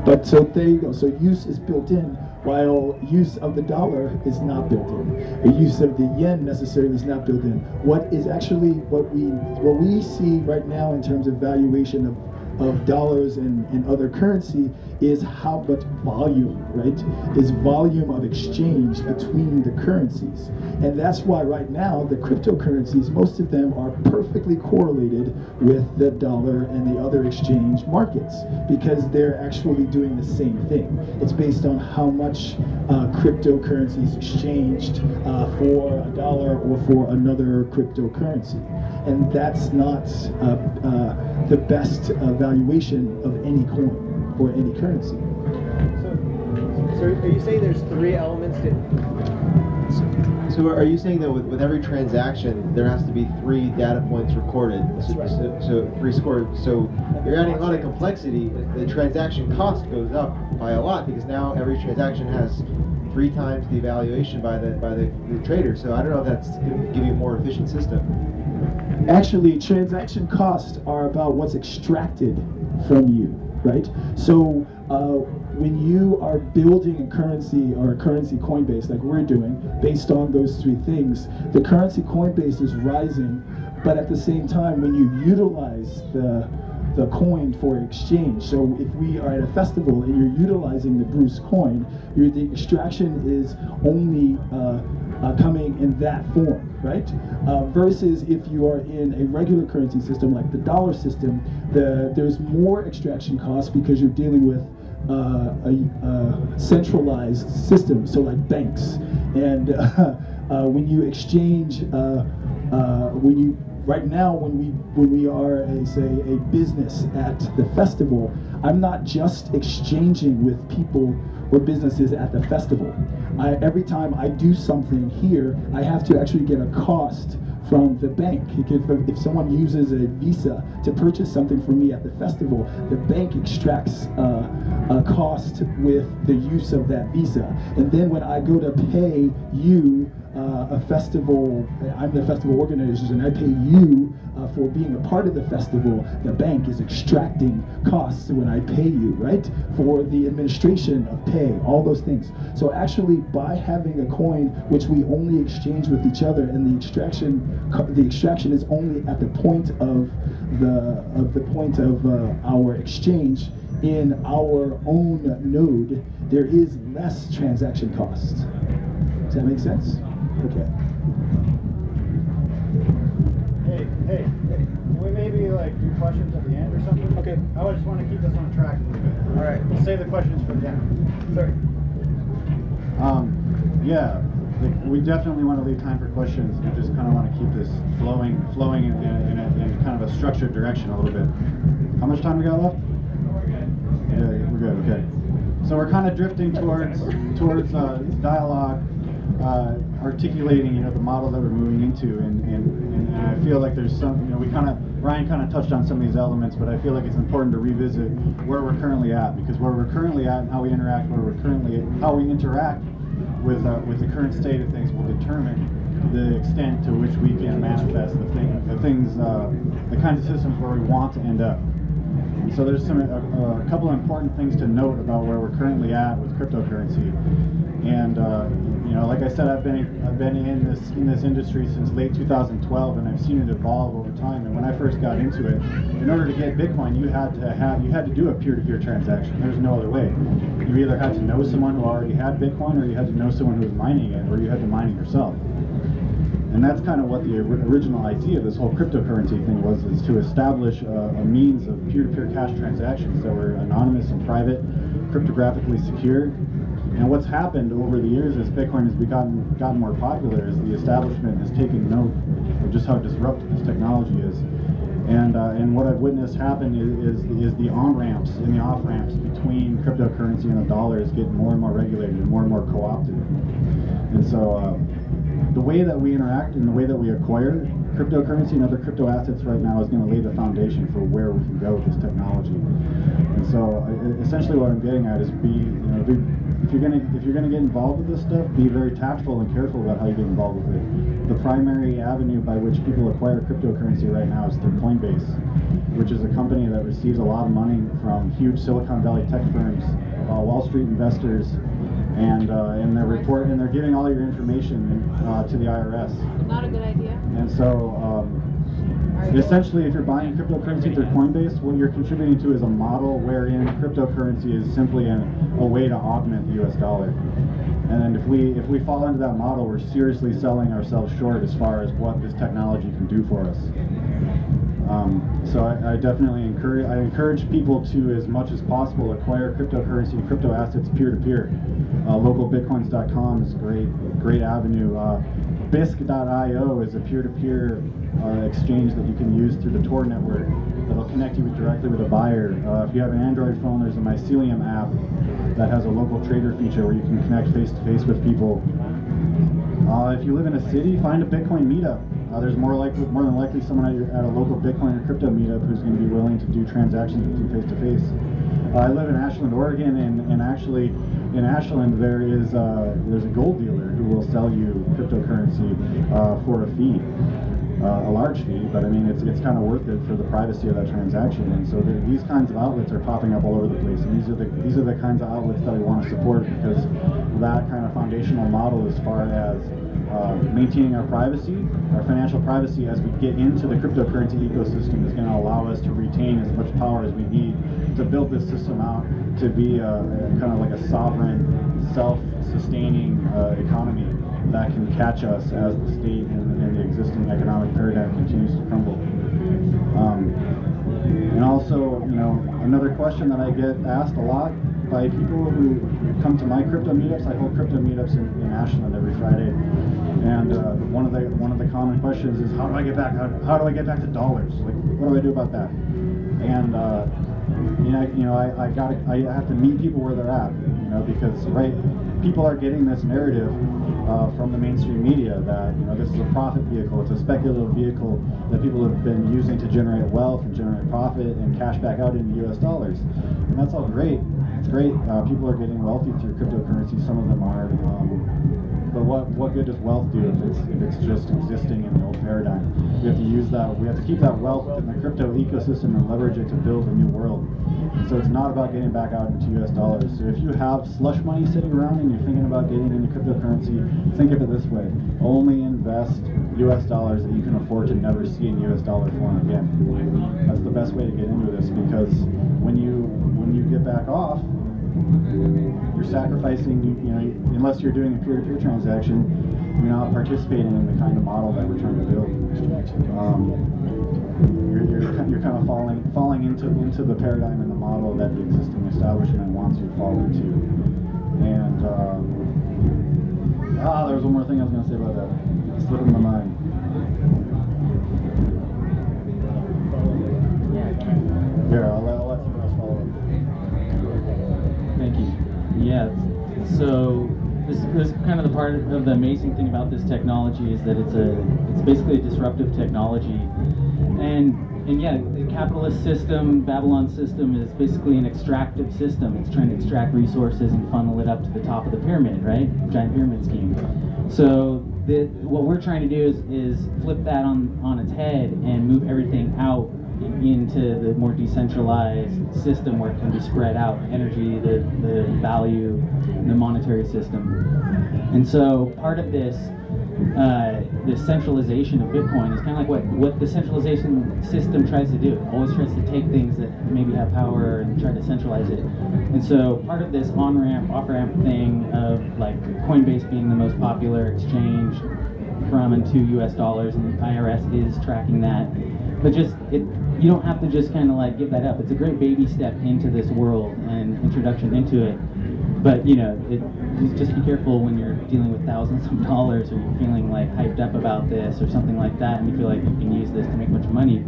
D: But so there you go. So use is built in, while use of the dollar is not built in. The use of the yen necessarily is not built in. What is actually what we what we see right now in terms of valuation of of dollars and, and other currency is how much volume, right? Is volume of exchange between the currencies. And that's why right now the cryptocurrencies, most of them are perfectly correlated with the dollar and the other exchange markets because they're actually doing the same thing. It's based on how much uh, cryptocurrencies exchanged uh, for a dollar or for another cryptocurrency. And that's not uh, uh the best uh, valuation of any coin or any currency.
F: So, so are you saying there's three elements to so are you saying that with, with every transaction, there has to be three data points recorded? So,
D: right.
F: so, so, three scored. So you're adding a lot of complexity. The transaction cost goes up by a lot because now every transaction has three times the evaluation by the by the, the trader. So I don't know if that's going to give you a more efficient system.
D: Actually, transaction costs are about what's extracted from you, right? So uh, when you are building a currency or a currency coinbase like we're doing, based on those three things, the currency coinbase is rising, but at the same time, when you utilize the the coin for exchange. So if we are at a festival and you're utilizing the Bruce coin, the extraction is only uh, uh, coming in that form, right? Uh, versus if you are in a regular currency system like the dollar system, the, there's more extraction costs because you're dealing with uh, a, a, centralized system, so like banks. And uh, when you exchange, uh, when you right now when we when we are a say a business at the festival i'm not just exchanging with people or businesses at the festival I, every time i do something here i have to actually get a cost from the bank. If, if someone uses a Visa to purchase something for me at the festival, the bank extracts uh, a cost with the use of that Visa. And then when I go to pay you uh, a festival, I'm the festival organizers and I pay you uh, for being a part of the festival, the bank is extracting costs when I pay you, right? For the administration of pay, all those things. So actually, by having a coin which we only exchange with each other, and the extraction, the extraction is only at the point of the of the point of uh, our exchange in our own node, there is less transaction cost. Does that make sense? Okay.
A: Hey, hey, hey. Can we maybe like do questions at the end or something?
D: Okay.
A: I just want to keep us on track a little bit.
F: All right.
A: We'll save the questions for the end.
F: Sorry.
A: Um, yeah, like, we definitely want to leave time for questions. We just kind of want to keep this flowing, flowing in, in, a, in kind of a structured direction a little bit. How much time we got left? Yeah, we're good. Okay. So we're kind of drifting towards towards uh, dialogue uh, articulating, you know, the model that we're moving into, and, and, and I feel like there's some, you know, we kind of, Ryan kind of touched on some of these elements, but I feel like it's important to revisit where we're currently at, because where we're currently at and how we interact, where we're currently, how we interact with, uh, with the current state of things will determine the extent to which we can manifest the, thing, the things, uh, the kinds of systems where we want to end up. So there's some, a, a couple of important things to note about where we're currently at with cryptocurrency. And uh, you know, like I said, I've been I've been in this in this industry since late 2012, and I've seen it evolve over time. And when I first got into it, in order to get Bitcoin, you had to have you had to do a peer-to-peer transaction. There's no other way. You either had to know someone who already had Bitcoin, or you had to know someone who was mining it, or you had to mine it yourself. And that's kind of what the original idea of this whole cryptocurrency thing was, is to establish a, a means of peer-to-peer -peer cash transactions that were anonymous and private, cryptographically secure, and what's happened over the years as Bitcoin has become gotten more popular is the establishment has taken note of just how disruptive this technology is. And, uh, and what I've witnessed happen is, is, the on-ramps and the off-ramps between cryptocurrency and the dollar is getting more and more regulated and more and more co-opted. And so uh, the way that we interact and the way that we acquire cryptocurrency and other crypto assets right now is going to lay the foundation for where we can go with this technology. And so essentially what I'm getting at is be, you know, be, if you're gonna if you're gonna get involved with this stuff, be very tactful and careful about how you get involved with it. The primary avenue by which people acquire cryptocurrency right now is through Coinbase, which is a company that receives a lot of money from huge Silicon Valley tech firms, uh, Wall Street investors, and uh, and they're report and they're giving all your information uh, to the IRS.
G: Not a good idea.
A: And so. Um, Essentially, if you're buying cryptocurrency through Coinbase, what you're contributing to is a model wherein cryptocurrency is simply a, a way to augment the U.S. dollar. And then if we if we fall into that model, we're seriously selling ourselves short as far as what this technology can do for us. Um, so I, I, definitely encourage I encourage people to, as much as possible, acquire cryptocurrency and crypto assets peer to peer. Uh, localbitcoins.com is a great great avenue. Uh, Bisq.io is a peer-to-peer uh, exchange that you can use through the Tor network that'll connect you directly with a buyer. Uh, if you have an Android phone, there's a Mycelium app that has a local trader feature where you can connect face-to-face -face with people. Uh, if you live in a city, find a Bitcoin meetup. Uh, there's more likely, more than likely someone at, your, at, a local Bitcoin or crypto meetup who's going to be willing to do transactions with you face-to-face. Uh, I live in Ashland, Oregon, and, and actually in Ashland, there is uh, there's a gold dealer who will sell you cryptocurrency uh, for a fee, uh, a large fee. But I mean, it's it's kind of worth it for the privacy of that transaction. And so these kinds of outlets are popping up all over the place. And these are the these are the kinds of outlets that we want to support because that kind of foundational model as far as uh, maintaining our privacy, our financial privacy as we get into the cryptocurrency ecosystem is going to allow us to retain as much power as we need to build this system out to be a, a kind of like a sovereign, self-sustaining uh, economy that can catch us as the state and, and, the existing economic paradigm continues to crumble. Um, and also, you know, another question that I get asked a lot by people who come to my crypto meetups. I hold crypto meetups in, in Ashland every Friday, and uh, one of the one of the common questions is, how do I get back? How, how do I get back to dollars? Like, what do I do about that? And uh, you know, you know, I, I got I have to meet people where they're at, you know, because right, people are getting this narrative uh, from the mainstream media that you know this is a profit vehicle, it's a speculative vehicle that people have been using to generate wealth and generate profit and cash back out into U.S. dollars, and that's all great. It's great. Uh, people are getting wealthy through cryptocurrency. Some of them are. Um, but what, what good does wealth do if it's, if it's just existing in the old paradigm? We have to use that, we have to keep that wealth in the crypto ecosystem and leverage it to build a new world. So it's not about getting back out into US dollars. So if you have slush money sitting around and you're thinking about getting into cryptocurrency, think of it this way. Only invest US dollars that you can afford to never see in US dollar form again. That's the best way to get into this because when you when you get back off, you're sacrificing, you know, unless you're doing a peer-to-peer transaction, you're not participating in the kind of model that we're trying to build. Um, you're, you're, you're kind of falling falling into into the paradigm and the model that the existing establishment wants you to fall into. And um, ah, there was one more thing I was going to say about that. It slipped in my mind. Here, I'll I'll let someone
B: Yeah. So this, this is kind of the part of the amazing thing about this technology is that it's a it's basically a disruptive technology, and and yeah, the capitalist system, Babylon system is basically an extractive system. It's trying to extract resources and funnel it up to the top of the pyramid, right? Giant pyramid scheme. So the, what we're trying to do is, is flip that on, on its head and move everything out into the more decentralized system where it can be spread out energy, the, the value, the monetary system. And so part of this uh, the centralization of Bitcoin is kind of like what, what the centralization system tries to do. It always tries to take things that maybe have power and try to centralize it. And so part of this on-ramp, off-ramp thing of like Coinbase being the most popular exchange from and to US dollars and the IRS is tracking that. But just it you don't have to just kind of like give that up. It's a great baby step into this world and introduction into it. but you know, it, just be careful when you're dealing with thousands of dollars, or you're feeling like hyped up about this, or something like that, and you feel like you can use this to make of money.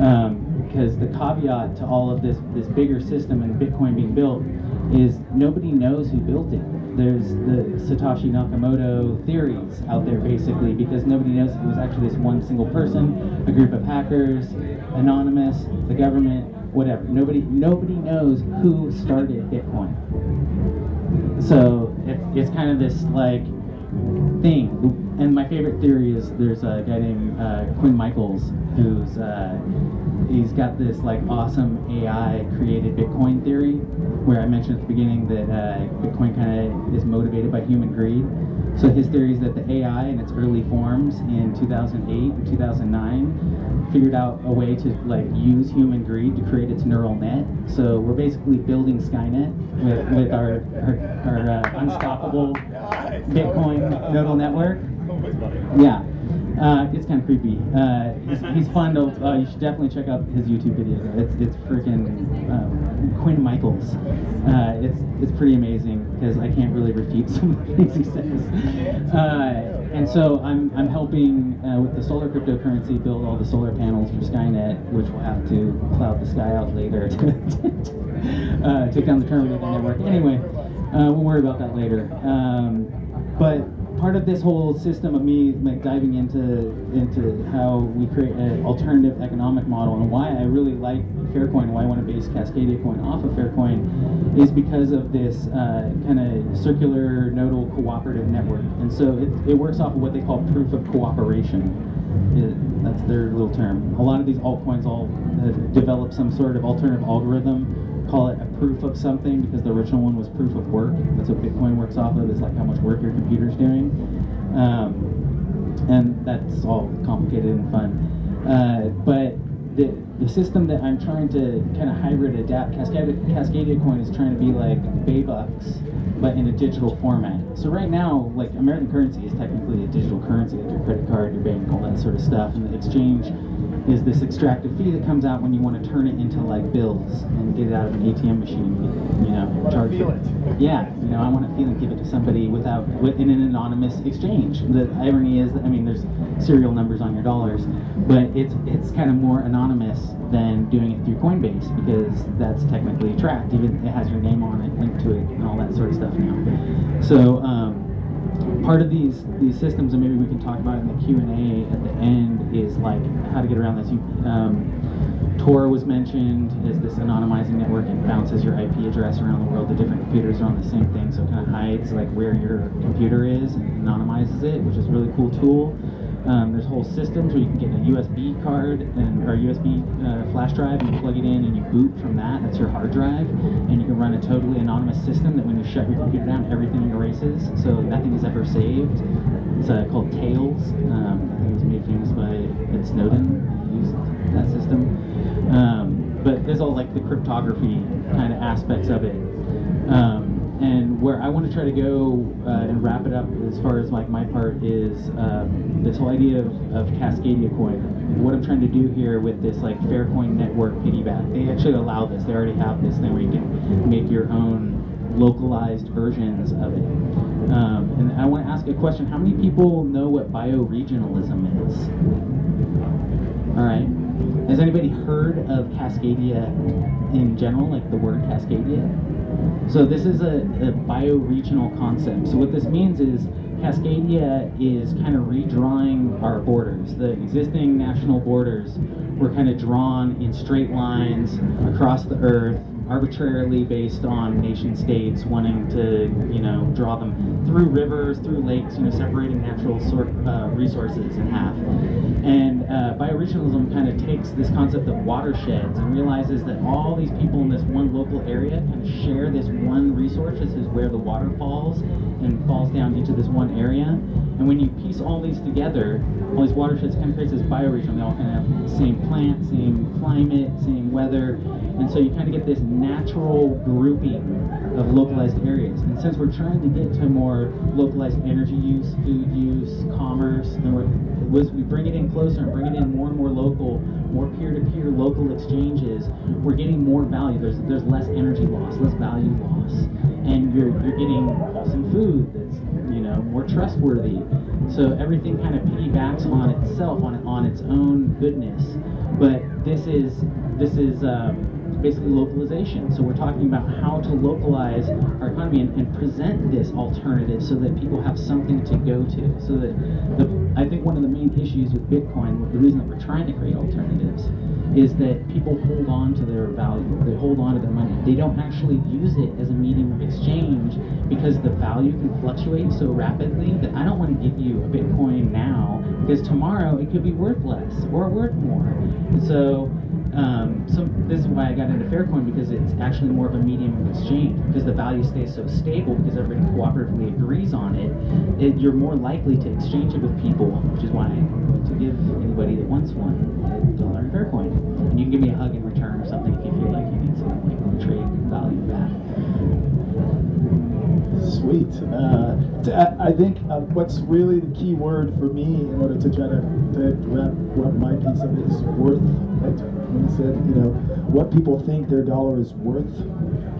B: Um, because the caveat to all of this this bigger system and Bitcoin being built is nobody knows who built it. There's the Satoshi Nakamoto theories out there basically because nobody knows if it was actually this one single person, a group of hackers, anonymous, the government, whatever. Nobody nobody knows who started Bitcoin. So it's, it's kind of this like thing. And my favorite theory is there's a guy named uh, Quinn Michaels who's uh, he's got this like awesome AI created Bitcoin theory, where I mentioned at the beginning that uh, Bitcoin kind of is motivated by human greed. So his theory is that the AI in its early forms in 2008 and 2009 figured out a way to like use human greed to create its neural net. So we're basically building Skynet with, with our our, our uh, unstoppable Bitcoin nodal network. Yeah. Uh, it's kind of creepy. Uh, he's, he's fun to. Uh, you should definitely check out his YouTube videos. It's it's freaking um, Quinn Michaels. Uh, it's it's pretty amazing because I can't really refute some of the things he says. Uh, and so I'm I'm helping uh, with the solar cryptocurrency build all the solar panels for Skynet, which will have to cloud the sky out later to take down the Terminator network. Anyway, we'll worry about that later. Um, but part of this whole system of me like diving into into how we create an alternative economic model and why I really like Faircoin, why I want to base Cascadia Coin off of Faircoin, is because of this uh, kind of circular nodal cooperative network. And so it, it works off of what they call proof of cooperation. It, that's their little term. A lot of these altcoins all develop some sort of alternative algorithm call it a proof of something because the original one was proof of work. That's what Bitcoin works off of, is like how much work your computer's doing. Um, and that's all complicated and fun. Uh, but the, the system that I'm trying to kind of hybrid adapt, Cascadia, Cascadia Coin is trying to be like Baybucks, but in a digital format. So right now, like American currency is technically a digital currency, like your credit card, your bank, all that sort of stuff. And the exchange is this extractive fee that comes out when you want to turn it into like bills and get it out of an ATM machine. You know, charge
D: feel
B: it. Yeah, you know, I want to feel and give it to somebody without in an anonymous exchange. The irony is, that, I mean, there's serial numbers on your dollars, but it's it's kind of more anonymous than doing it through Coinbase because that's technically tracked. Even it has your name on it, linked to it, and all that sort of stuff now. So. Um, part of these these systems, and maybe we can talk about in the Q and A at the end, is like how to get around this. You, um, Tor was mentioned as this anonymizing network. It bounces your IP address around the world. The different computers are on the same thing, so it kind of hides like where your computer is and anonymizes it, which is a really cool tool. Um, there's whole systems where you can get a USB card and or USB uh, flash drive, and you plug it in and you boot from that. That's your hard drive, and you can run a totally anonymous system that when you shut your computer down, everything erases, so nothing is ever saved. It's uh, called Tails. Um, I think it was made famous by Ed Snowden. He used that system. Um, but there's all like the cryptography kind of aspects of it. And where I want to try to go uh, and wrap it up as far as like my part is um, this whole idea of, of Cascadia coin. What I'm trying to do here with this like Faircoin network piggyback, they actually allow this. They already have this thing where you can make your own localized versions of it. Um, and I want to ask a question. How many people know what bioregionalism is? All right. Has anybody heard of Cascadia in general, like the word Cascadia? So this is a, a bioregional concept. So what this means is Cascadia is kind of redrawing our borders. The existing national borders were kind of drawn in straight lines across the earth arbitrarily based on nation states wanting to, you know, draw them through rivers, through lakes, you know, separating natural sort, uh, resources in half. And uh, bioregionalism kind of takes this concept of watersheds and realizes that all these people in this one local area kind of share this one resource. This is where the water falls and falls down into this one area. And when you piece all these together, all these watersheds kind of creates this bioregion. They all kind of have same plant, same climate, same weather. And so you kind of get this natural grouping of localized areas. And since we're trying to get to more localized energy use, food use, commerce, and we're we bring it in closer and bring it in more and more local, more peer-to-peer local exchanges, we're getting more value. There's there's less energy loss, less value loss, and you're you're getting wholesome food that's you know more trustworthy. So everything kind of piggybacks on itself, on on its own goodness. But this is this is. Um, basically localization. So we're talking about how to localize our economy and, and, present this alternative so that people have something to go to. So that the, I think one of the main issues with Bitcoin, the reason that we're trying to create alternatives, is that people hold on to their value. They hold on to their money. They don't actually use it as a medium of exchange because the value can fluctuate so rapidly that I don't want to give you a Bitcoin now because tomorrow it could be worth less or worth more. So um, so this is why I got into Faircoin because it's actually more of a medium of exchange because the value stays so stable because everybody cooperatively agrees on it, it you're more likely to exchange it with people, which is why I'm going to give anybody that wants one a dollar in Faircoin. And you can give me a hug in return or something if you feel like you need some like trade value back.
D: Sweet. Uh, I think uh, what's really the key word for me in order to try to, to wrap, wrap my piece of it is worth. He said, you know, what people think their dollar is worth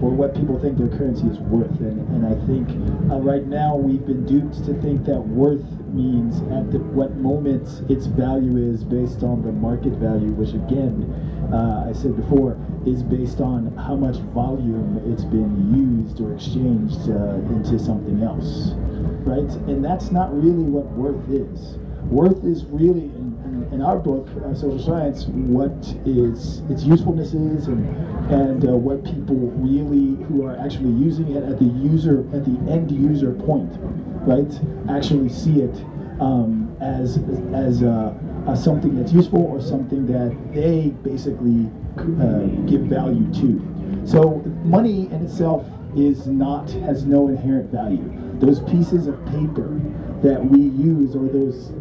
D: or what people think their currency is worth. And, and I think uh, right now we've been duped to think that worth means at the, what moment its value is based on the market value, which again, uh, I said before, is based on how much volume it's been used or exchanged uh, into something else, right? And that's not really what worth is. Worth is really, in our book, uh, Social Science, what is its usefulness is and, and uh, what people really who are actually using it at the user, at the end user point, right, actually see it um, as, as uh, something that's useful or something that they basically uh, give value to. So money in itself is not, has no inherent value. Those pieces of paper that we use or those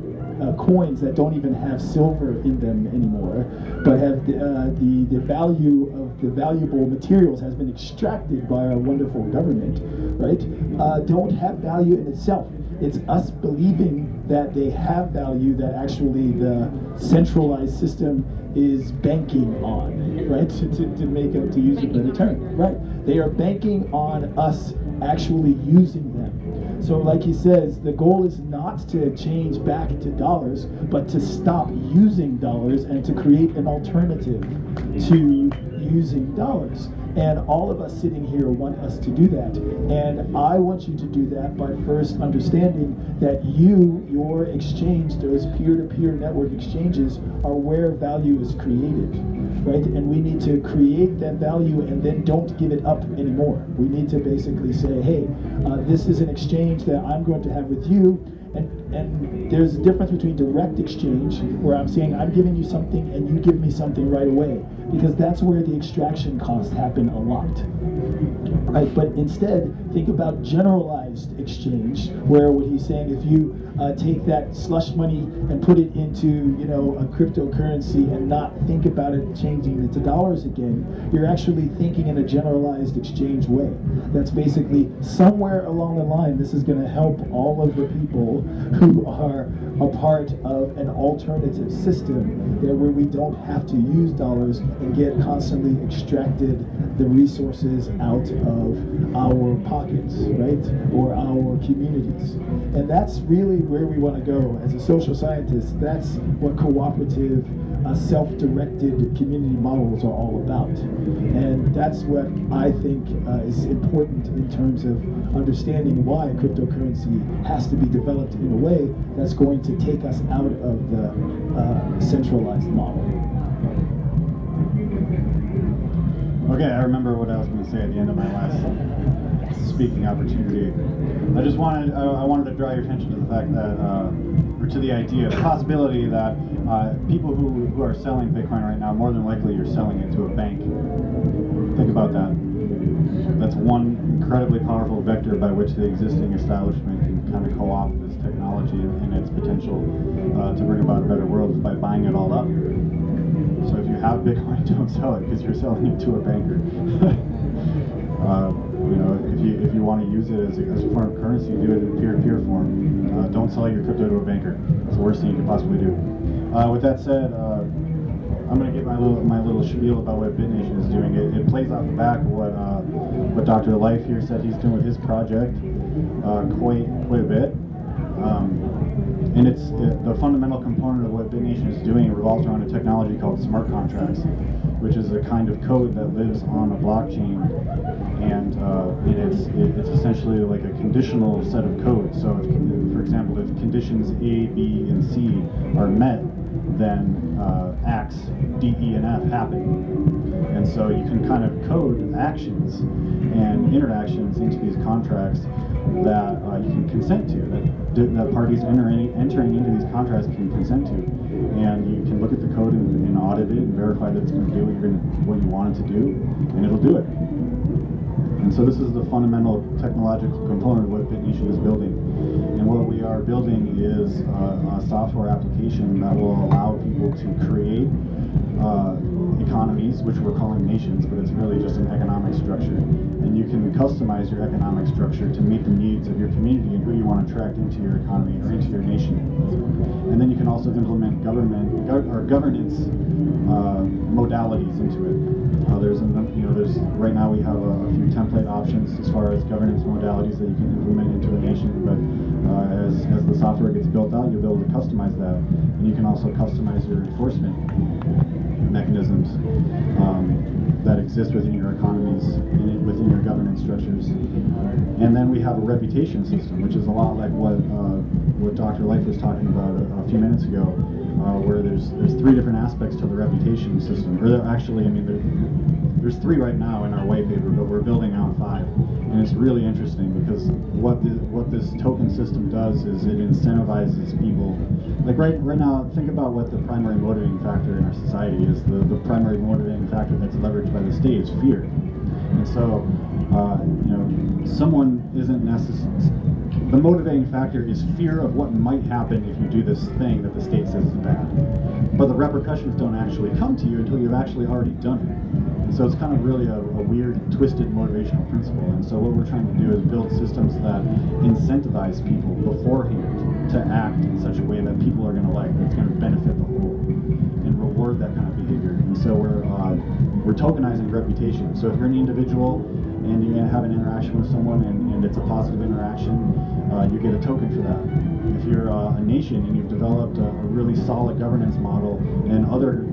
D: uh, coins that don't even have silver in them anymore, but have the, uh, the, the value of the valuable materials has been extracted by our wonderful government, right? Uh, don't have value in itself. It's us believing that they have value that actually the centralized system is banking on, right? To, to, to make it, to use a better term, right? They are banking on us actually using them. So like he says, the goal is not to change back to dollars, but to stop using dollars and to create an alternative to using dollars. And all of us sitting here want us to do that. And I want you to do that by first understanding that you, your exchange, those peer-to-peer -peer network exchanges are where value is created, right? And we need to create that value and then don't give it up anymore. We need to basically say, hey, uh, this is an exchange that I'm going to have with you and, and there's a difference between direct exchange, where I'm saying I'm giving you something and you give me something right away, because that's where the extraction costs happen a lot. Right? But instead, think about generalized exchange, where what he's saying, if you uh, take that slush money and put it into, you know, a cryptocurrency and not think about it changing it to dollars again, you're actually thinking in a generalized exchange way. That's basically somewhere along the line, this is going to help all of the people who are a part of an alternative system there where we don't have to use dollars and get constantly extracted the resources out of our pockets, right? Or our communities. And that's really where we want to go as a social scientist. That's what cooperative uh, self-directed community models are all about. And that's what I think uh, is important in terms of understanding why cryptocurrency has to be developed in a way that's going to take us out of the uh, centralized model.
A: Okay, I remember what I was going to say at the end of my last speaking opportunity. I just wanted I, I wanted to draw your attention to the fact that, uh, or to the idea, the possibility that uh, people who, who are selling Bitcoin right now, more than likely you're selling it to a bank. Think about that. That's one incredibly powerful vector by which the existing establishment can kind of co-opt this technology and, its potential uh, to bring about a better world is by buying it all up. So if you have Bitcoin, don't sell it because you're selling it to a banker. uh, you know, if you if you want to use it as a, as a form of currency, do it in peer-to-peer -peer form. Uh, don't sell your crypto to a banker. It's the worst thing you could possibly do. Uh, with that said, uh, I'm going to give my little my little spiel about what BitNation is doing. It, it plays off the back of what uh, what Dr. Life here said he's doing with his project uh, quite quite a bit. Um, and it's it, the fundamental component of what BitNation is doing revolves around a technology called smart contracts, which is a kind of code that lives on a blockchain, and, uh, it's it, it's essentially like a conditional set of code. So, if, for example, if conditions A, B, and C are met, then uh, acts D, E, and F happen. And so you can kind of code actions and interactions into these contracts that uh, you can consent to, that, that parties entering, entering into these contracts can consent to. And you can look at the code and, and audit it and verify that it's going to do what, you're gonna, what you want it to do, and it'll do it. And so this is the fundamental technological component of what BitNation is building. And what we are building is a, a software application that will allow people to create uh, economies, which we're calling nations, but it's really just an economic structure. And you can customize your economic structure to meet the needs of your community and who you want to attract into your economy or into your nation. And then you can also implement government or governance uh, modalities into it. Uh, there's, you know, there's right now we have a, a, few template options as far as governance modalities that you can implement into the nation, but uh, as, as the software gets built out, you'll be able to customize that. And you can also customize your enforcement mechanisms um, that exist within your economies and within your governance structures. And then we have a reputation system, which is a lot like what uh, what Dr. Life was talking about a, a few minutes ago, uh, where there's there's three different aspects to the reputation system. Or actually, I mean, there, there's three right now in our white paper, but we're building out five. And it's really interesting because what the, what this token system does is it incentivizes people. Like right right now, think about what the primary motivating factor in our society is. The, the primary motivating factor that's leveraged by the state is fear. And so, uh, you know, someone isn't necessary. The motivating factor is fear of what might happen if you do this thing that the state says is bad. But the repercussions don't actually come to you until you've actually already done it. So it's kind of really a, a, weird, twisted motivational principle. And so what we're trying to do is build systems that incentivize people beforehand to act in such a way that people are going to like, that's going to benefit the whole, and reward that kind of behavior. And so we're uh, we're tokenizing reputation. So if you're an individual and you have an interaction with someone and, and it's a positive interaction, uh, you get a token for that. If you're uh, a nation and you've developed a, a really solid governance model and other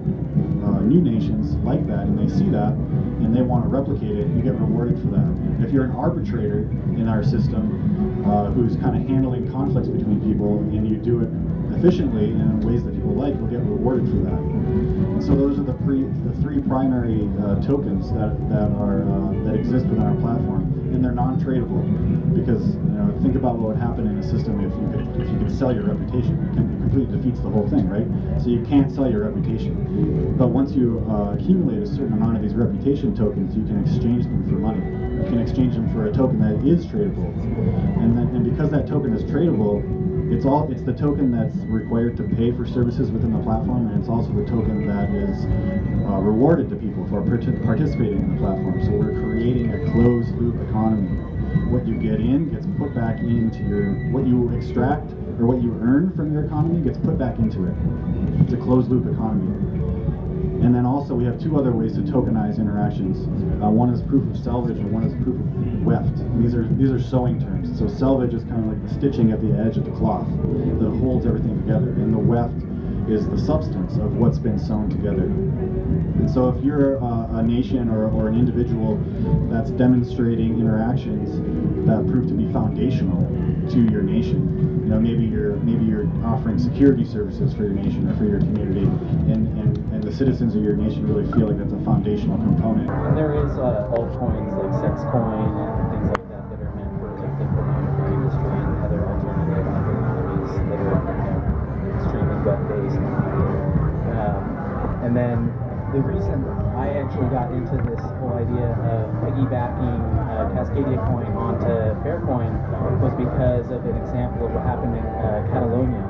A: uh, new nations like that and they see that and they want to replicate it, you get rewarded for that. If you're an arbitrator in our system uh, who's kind of handling conflicts between people and you do it efficiently and in ways that people like, you'll get rewarded for that. And so those are the, pre, the three primary uh, tokens that, that are uh, that exist within our platform, and they're non-tradable because you know think about what would happen in a system if you could if you could sell your reputation. It, can, it completely defeats the whole thing, right? So you can't sell your reputation, but once you uh, accumulate a certain amount of these reputation tokens, you can exchange them for money. You can exchange them for a token that is tradable, and then and because that token is tradable, it's all it's the token that's required to pay for services within the platform, and it's also the token that is uh, rewarded to people for participating in the platform. So we're creating a closed loop economy. What you get in gets put back into your what you extract or what you earn from your economy gets put back into it. It's a closed loop economy. And then also we have two other ways to tokenize interactions. Uh, one is proof of selvage and one is proof of weft. And these are these are sewing terms. So selvage is kind of like the stitching at the edge of the cloth that holds everything together. And the weft is the substance of what's been sewn together. And so if you're uh, a nation or, or an individual that's demonstrating interactions that prove to be foundational to your nation, you know, maybe you're maybe you're offering security services for your nation or for your community, and, and, and the citizens of your nation really feel like that's a foundational component.
B: And there is uh, altcoins like Sexcoin and things like that that are meant for like the pornography industry and other alternative economies that are extremely web-based. Um, and then the reason I actually got into this whole idea of piggybacking uh, Cascadia coin onto Faircoin was because of an example of what happened in uh, Catalonia.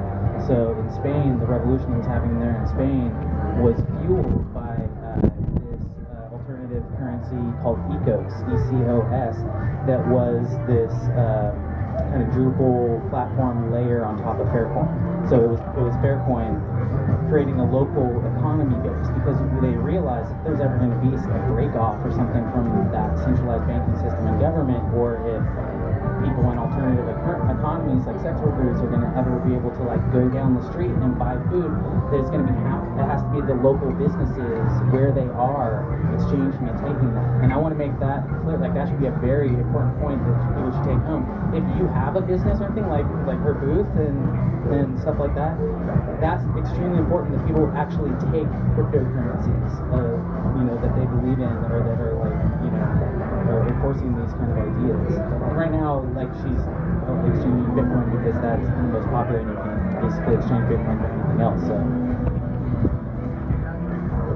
B: So in Spain, the revolution that was happening there in Spain was fueled by uh, this uh, alternative currency called ECOS, E-C-O-S, that was this um, kind of Drupal platform layer on top of Faircoin. So it was it was Faircoin creating a local base because they realize if there's ever going to be a break off or something from that centralized banking system and government, or if people in alternative economies like sex workers are going to ever be able to like go down the street and buy food, it's going to be it has to be the local businesses where they are exchanging and taking that. And I want to make that clear. Like that should be a very important point that people should take home. If you have a business or anything like like her booth and and stuff like that, that's extremely important that people actually take cryptocurrencies, you know, that they believe in or that are like you know are enforcing these kind of ideas. Right now, like she's uh, exchanging Bitcoin because that's the most popular, and you can basically exchange Bitcoin for anything else. So.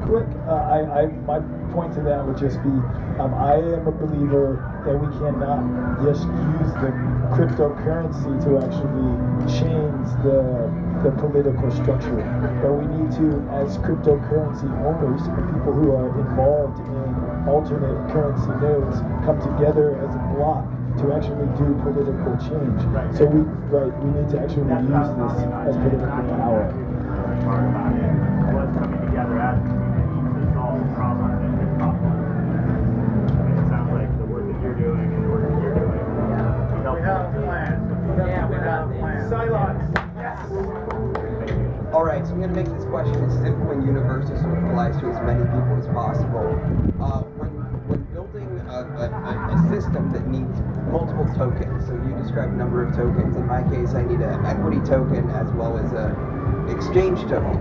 D: quick, uh, I, I, my point to that would just be, um, I am a believer that we cannot just use the cryptocurrency to actually change the, the political structure. But we need to, as cryptocurrency owners and people who are involved in alternate currency nodes, come together as a block to actually do political change. So we, right, we need to actually use this as political power.
G: Part about it coming together as a community to solve the problem that we've talked about. I mean, it sounds like the work that you're doing and the work that you're doing. We have a.
C: Yeah, we have a plan.
G: Yes.
H: All right, so I'm going to make this question as simple and universal so it applies to as many people as possible. Uh, when, when building a, a, a, a system that needs multiple tokens, so you describe number of tokens. In my case, I need an equity token as well as a exchange token.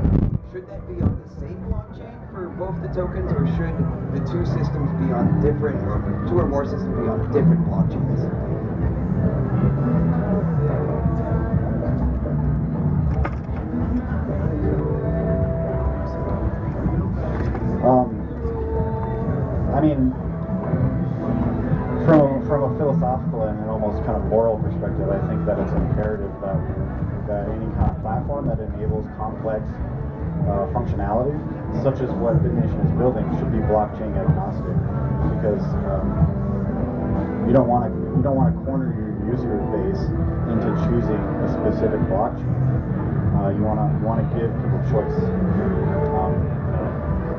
H: Should that be on the same blockchain for both the tokens, or should the two systems be on different, or two or more systems be on different blockchains?
A: Complex uh, functionality, such as what BitNation is building, should be blockchain agnostic, because um, you don't want to you don't want to corner your user base into choosing a specific blockchain. Uh, you want to want to give people choice. Um,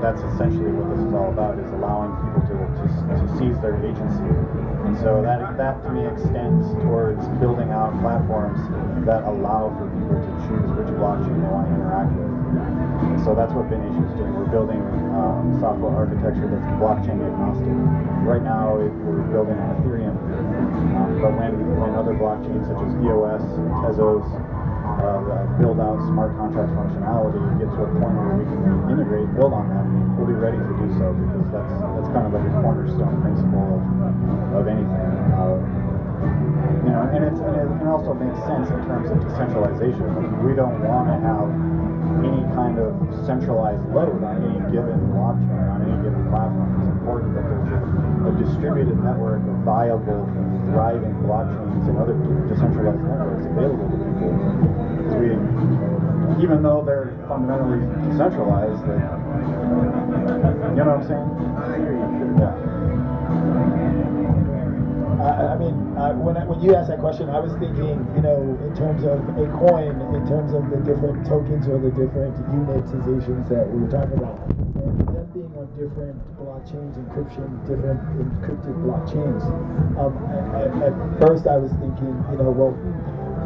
A: that's essentially what this is all about: is allowing people to, to, to seize their agency. And so that that to me extends towards building out platforms that allow for people to choose which blockchain they want to interact with. So that's what BitNation is doing. We're building um, software architecture that's blockchain agnostic. Right now, it, we're building on Ethereum, um, but when when other blockchains such as EOS, Tezos, uh, build out smart contract functionality get to a point where we can integrate, build on that, we'll be ready to do so because that's that's kind of like a cornerstone principle of, of anything. Uh, you know, and it's and it, and it also makes sense in terms of decentralization. We don't want to have any kind of centralized load on any given blockchain, on any given platform. It's important that there's a, a distributed network of viable, thriving blockchains and other decentralized networks available to people. Even though they're fundamentally decentralized, they, you know what I'm saying?
H: I.
A: Yeah.
D: I, I mean, when, I, when you asked that question, I was thinking, you know, in terms of a coin, in terms of the different tokens or the different unitizations that we were talking about, them being on different blockchains, encryption, different encrypted blockchains. Um, at, at first, I was thinking, you know, well,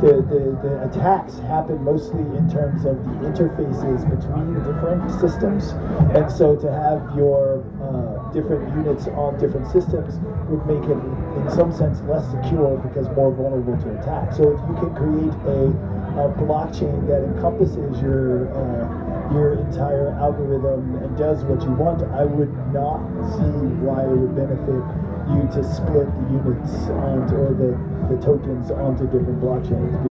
D: the, the, the attacks happen mostly in terms of the interfaces between different systems. And so to have your uh, different units on different systems would make it, in some sense, less secure because more vulnerable to attack. So if you can create a, a blockchain that encompasses your uh, your entire algorithm and does what you want, I would not see why it would benefit you to split the units onto, or the, the tokens onto different blockchains.